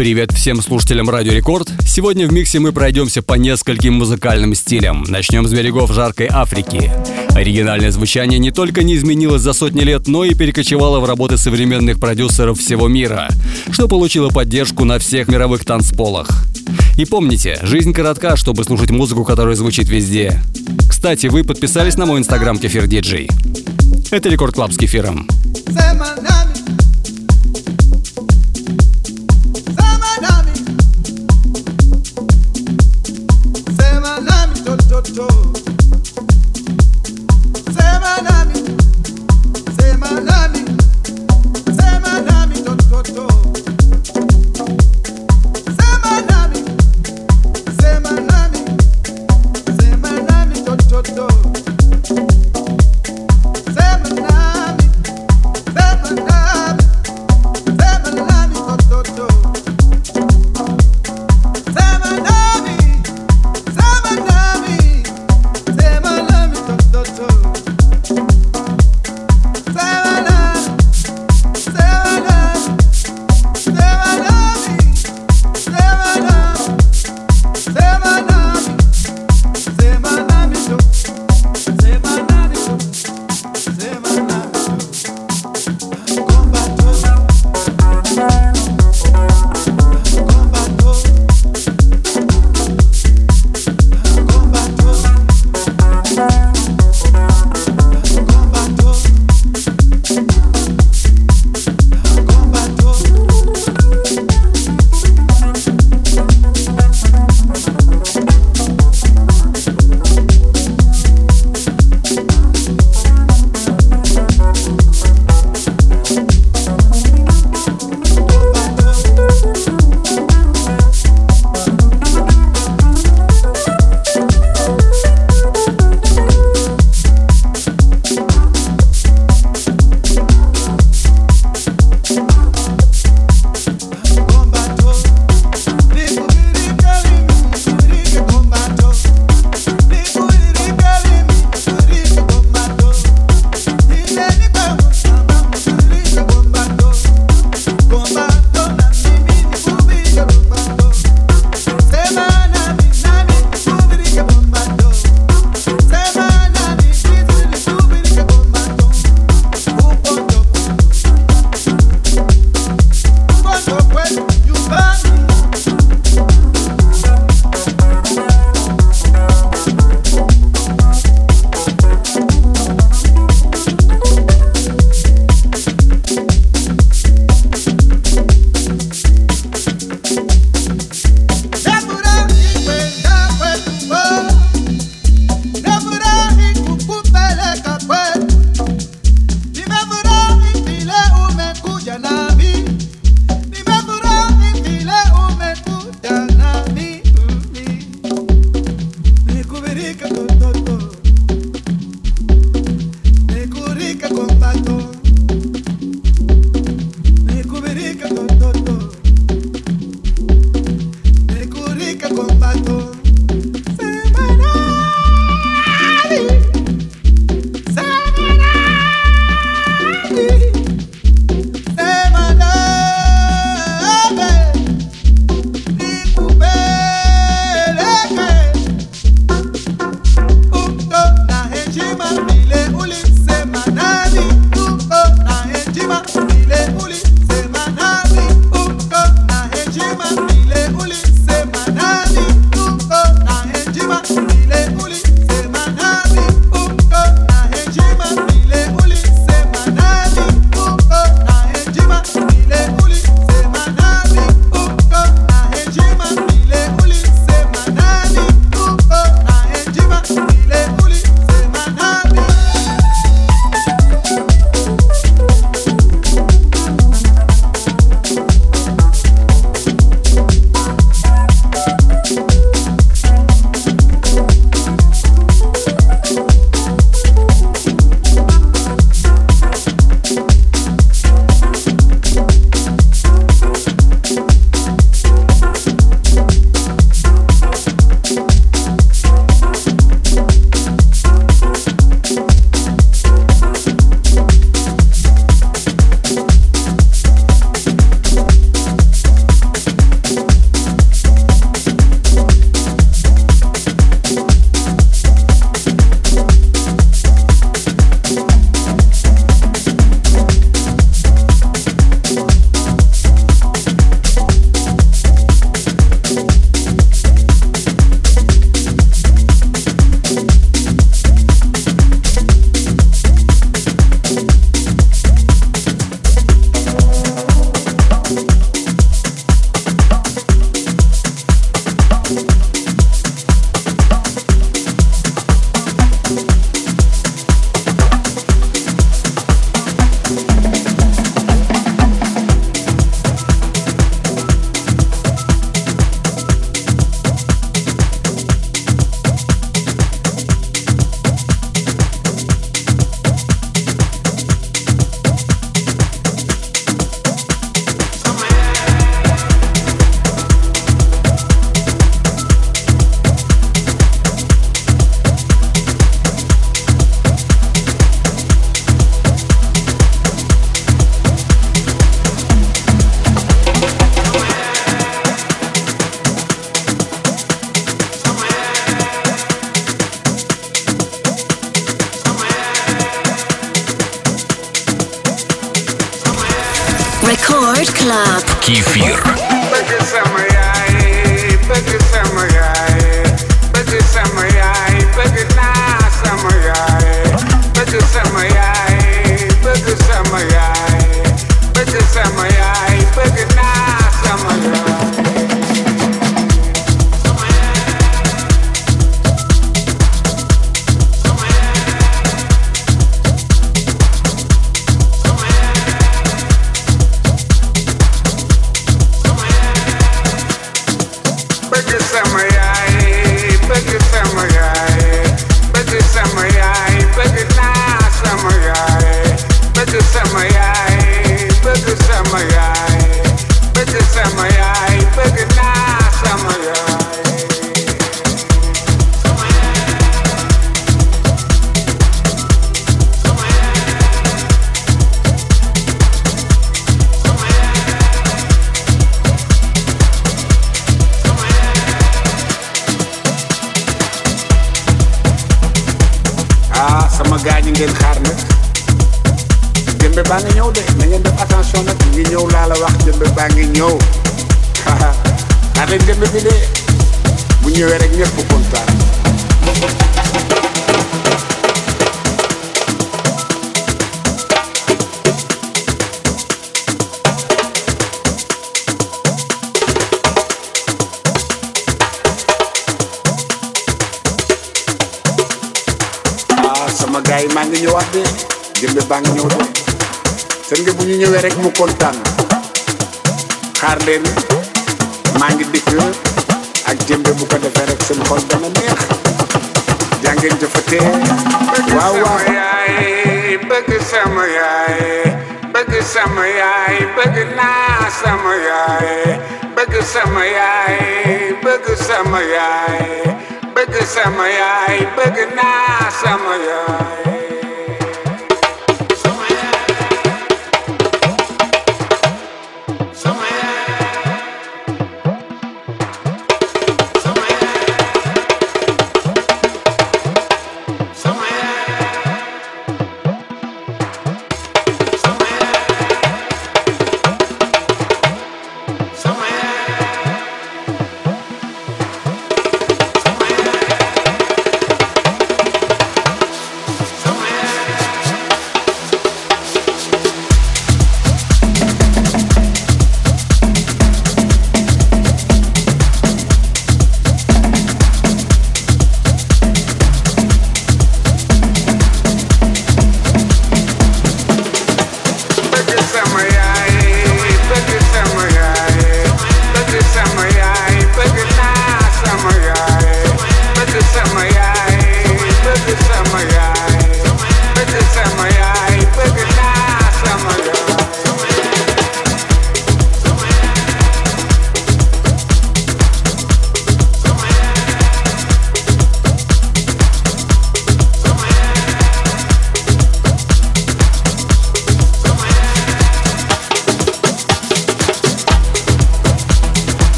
Привет всем слушателям Радио Рекорд. Сегодня в миксе мы пройдемся по нескольким музыкальным стилям. Начнем с берегов жаркой Африки. Оригинальное звучание не только не изменилось за сотни лет, но и перекочевало в работы современных продюсеров всего мира, что получило поддержку на всех мировых танцполах. И помните, жизнь коротка, чтобы слушать музыку, которая звучит везде. Кстати, вы подписались на мой инстаграм Кефир Диджей. Это Record Club с Кефиром. door.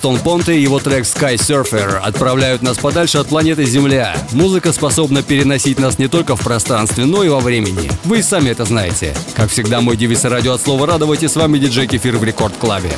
Гастон Понте и его трек Sky Surfer отправляют нас подальше от планеты Земля. Музыка способна переносить нас не только в пространстве, но и во времени. Вы и сами это знаете. Как всегда, мой девиз радио от слова «Радовайте». С вами диджей Кефир в Рекорд Клабе.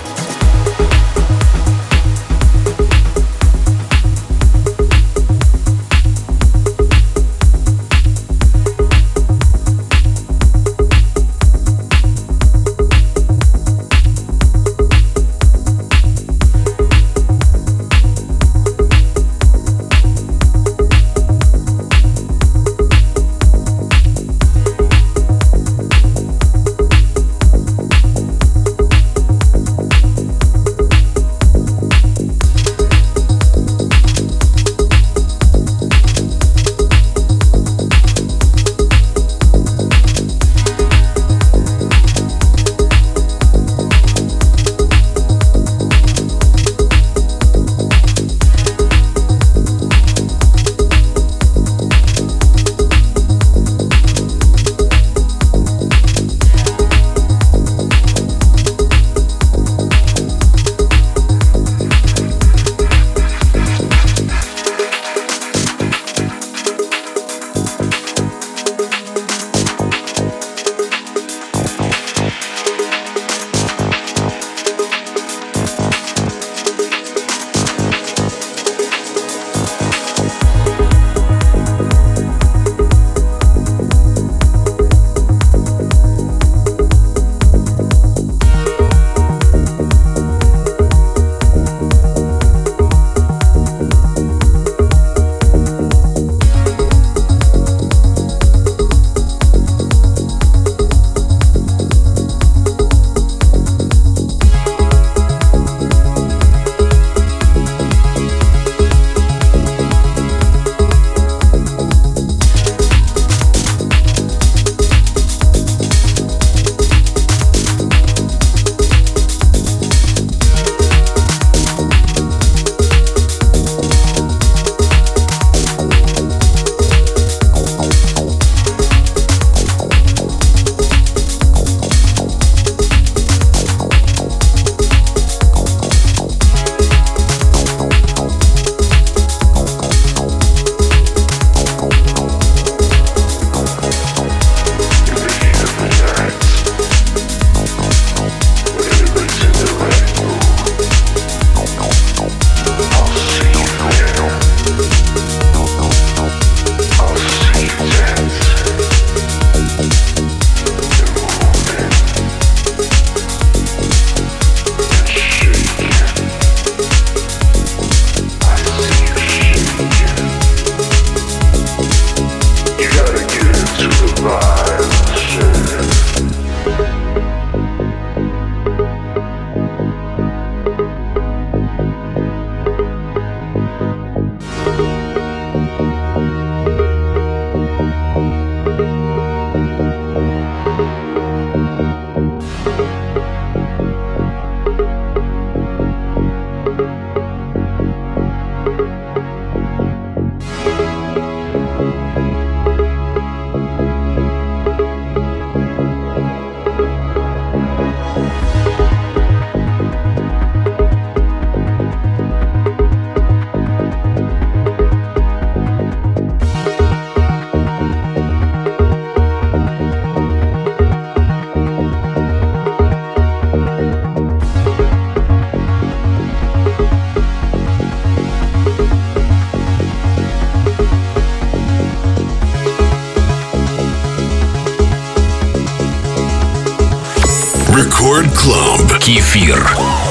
Club. Кефир.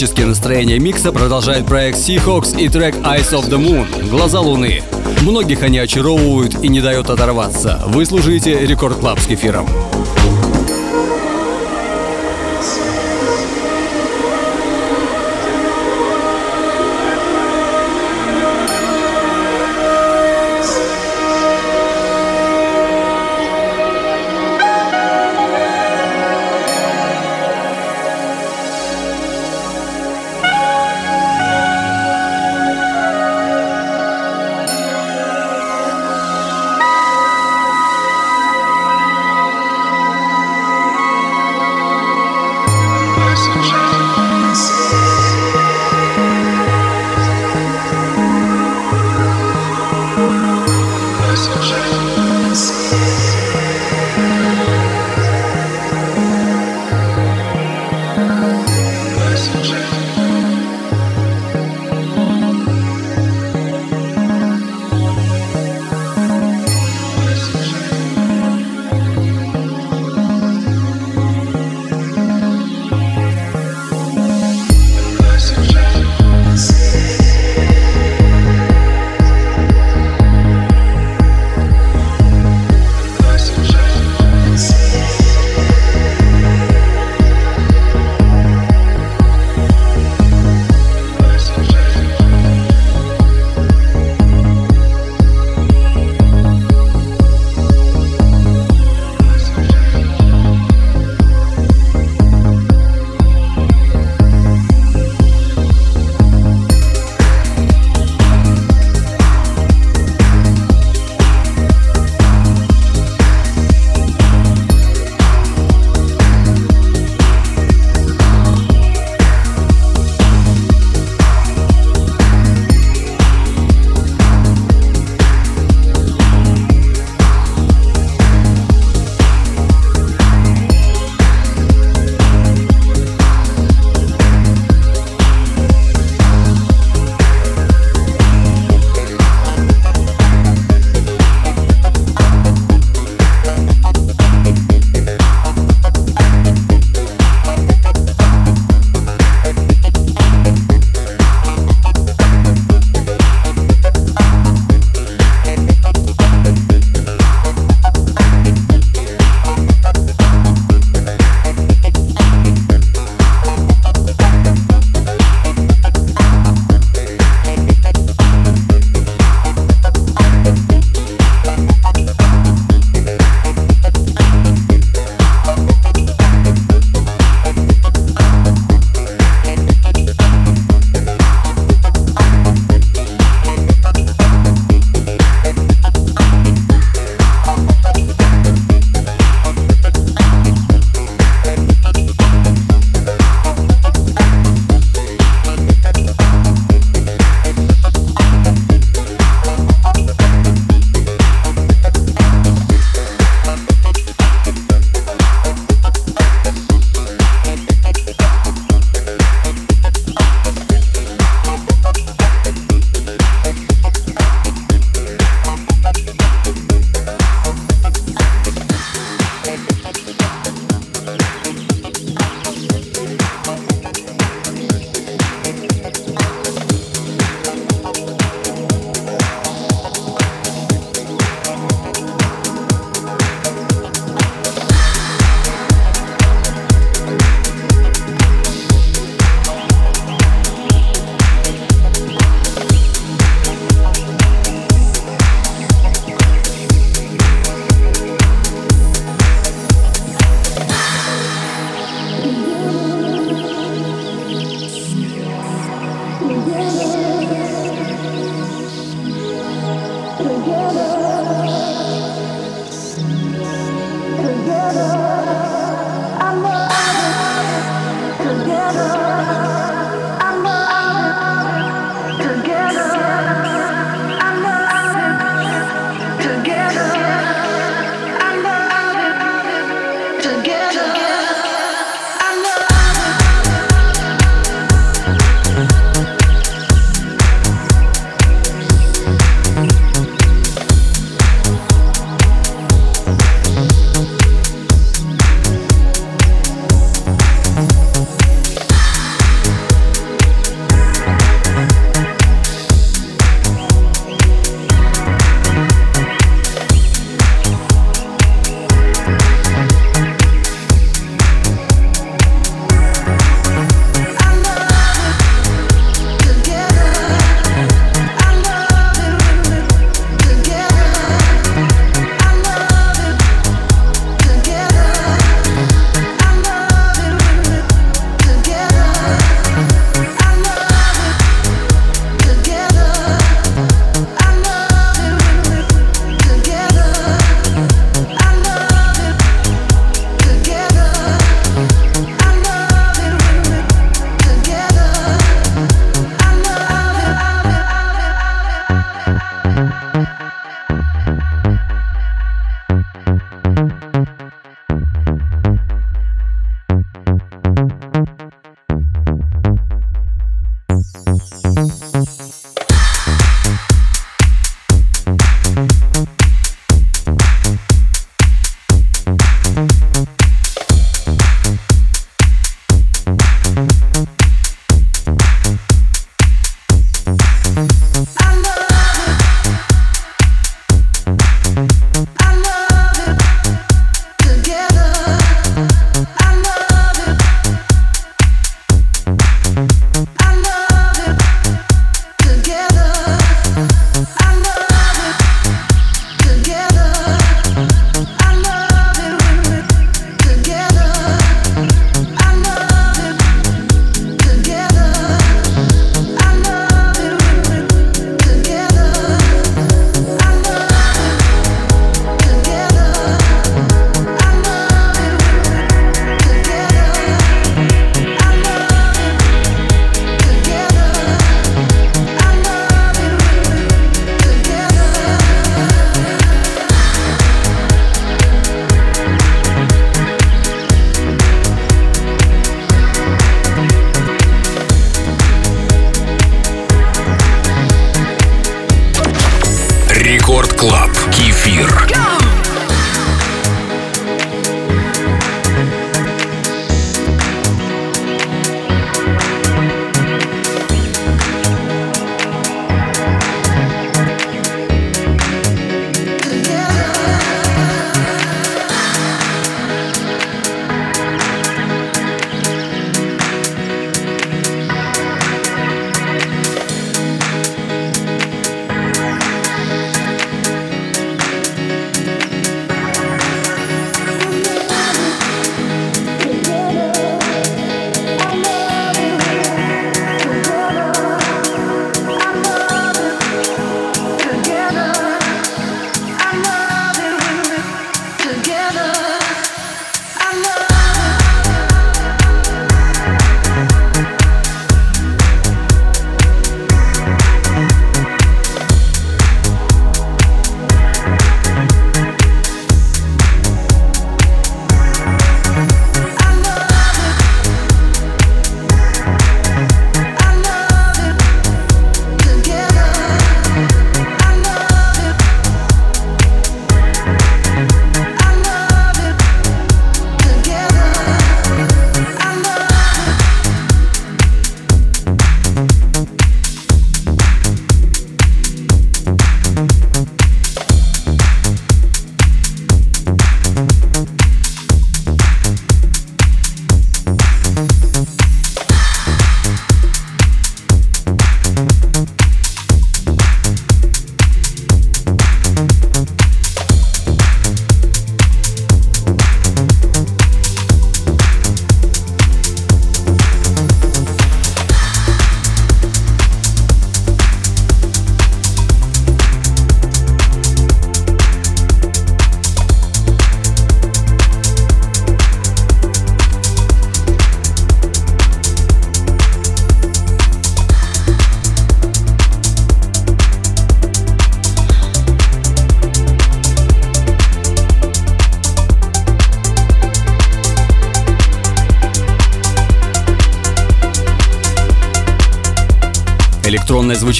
Космические настроения микса продолжает проект Seahawks и трек Eyes of the Moon — Глаза Луны. Многих они очаровывают и не дают оторваться. Вы слушаете Record Club с кефиром.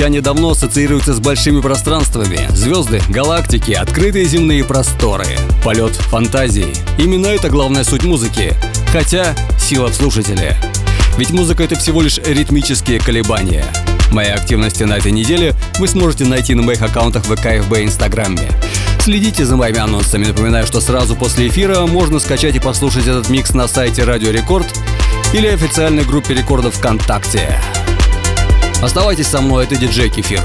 Звучание давно ассоциируется с большими пространствами. Звезды, галактики, открытые земные просторы. Полет фантазии. Именно это главная суть музыки. Хотя сила в слушателе. Ведь музыка — это всего лишь ритмические колебания. Мои активности на этой неделе вы сможете найти на моих аккаунтах в ВК, и Инстаграме. Следите за моими анонсами. Напоминаю, что сразу после эфира можно скачать и послушать этот микс на сайте Радио Рекорд или официальной группе рекордов ВКонтакте. Оставайтесь со мной, это диджей Кефир.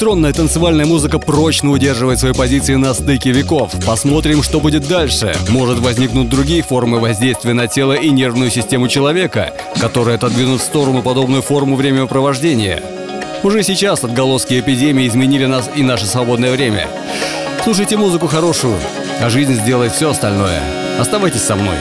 Электронная танцевальная музыка прочно удерживает свои позиции на стыке веков. Посмотрим, что будет дальше. Может возникнуть другие формы воздействия на тело и нервную систему человека, которые отодвинут в сторону подобную форму времяпровождения. Уже сейчас отголоски эпидемии изменили нас и наше свободное время. Слушайте музыку хорошую, а жизнь сделает все остальное. Оставайтесь со мной.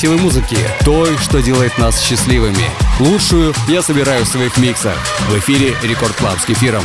Красивой музыки, той, что делает нас счастливыми. Лучшую я собираю в своих миксах. В эфире Record Club с кефиром.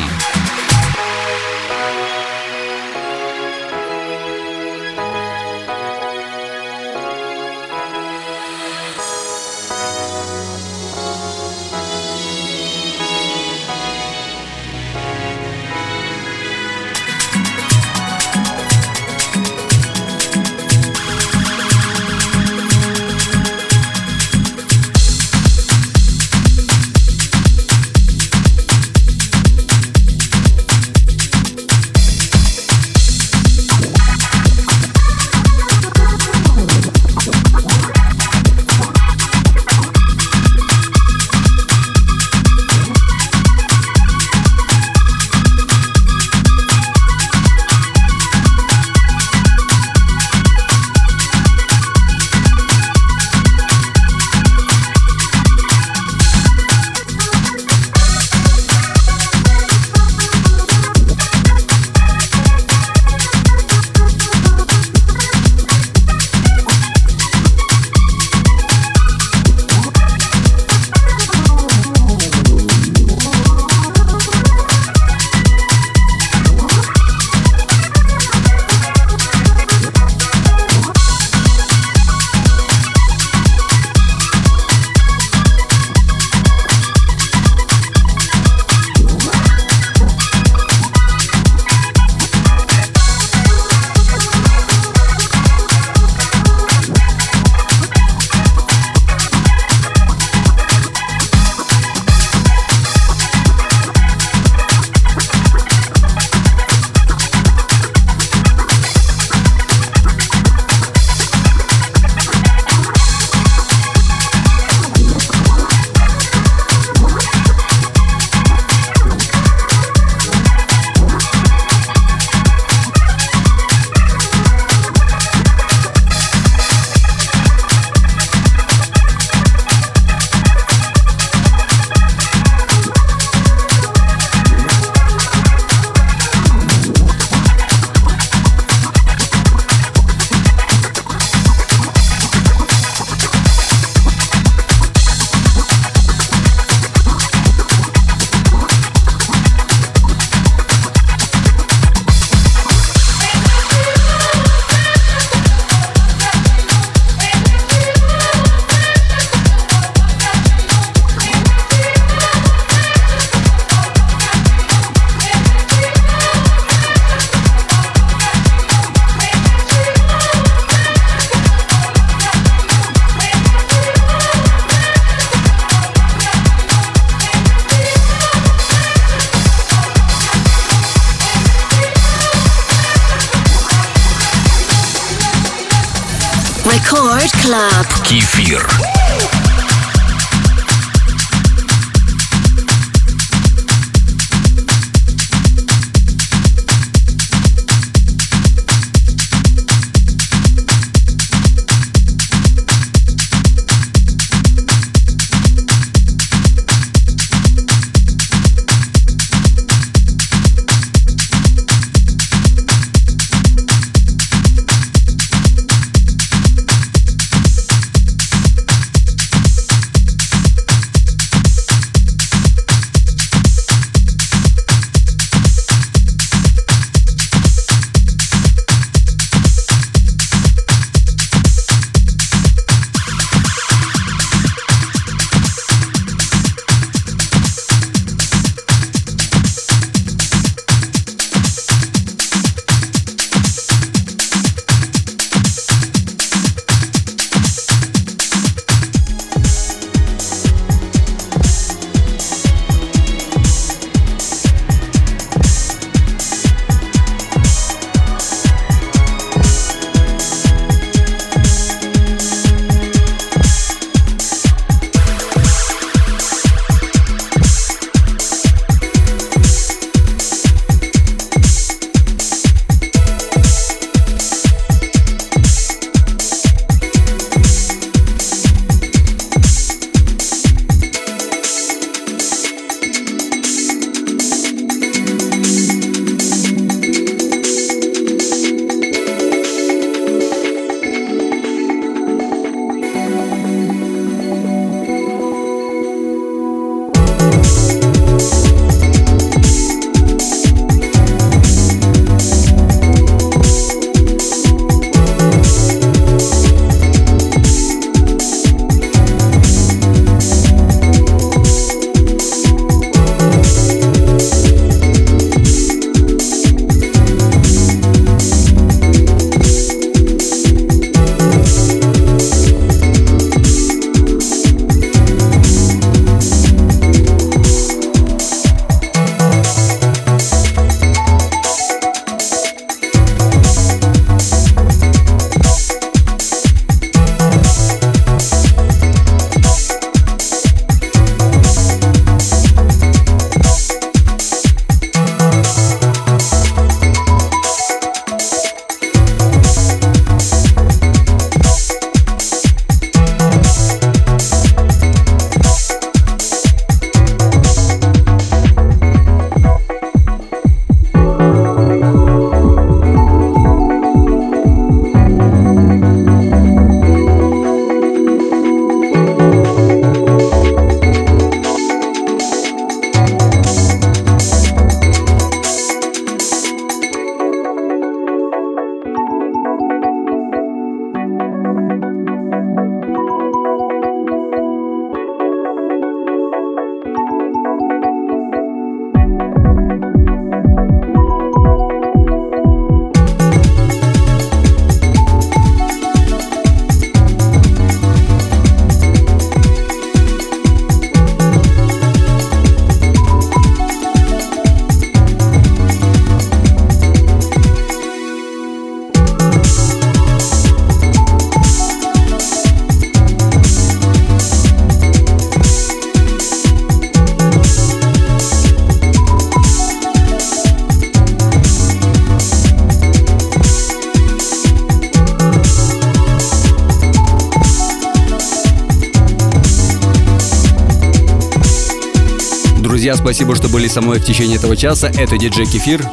Со мной в течение этого часа. Это диджей Кефир.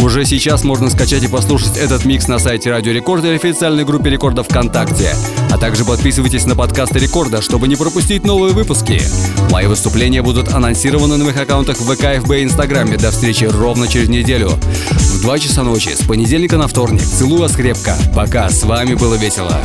Уже сейчас можно скачать и послушать этот микс на сайте Радио Рекорд или официальной группе Рекорда ВКонтакте. А также подписывайтесь на подкасты Рекорда, чтобы не пропустить новые выпуски. Мои выступления будут анонсированы на моих аккаунтах в ВК, ФБ и Инстаграме. До встречи ровно через неделю. В 2 часа ночи, с понедельника на вторник. Целую вас крепко. Пока. С вами было весело.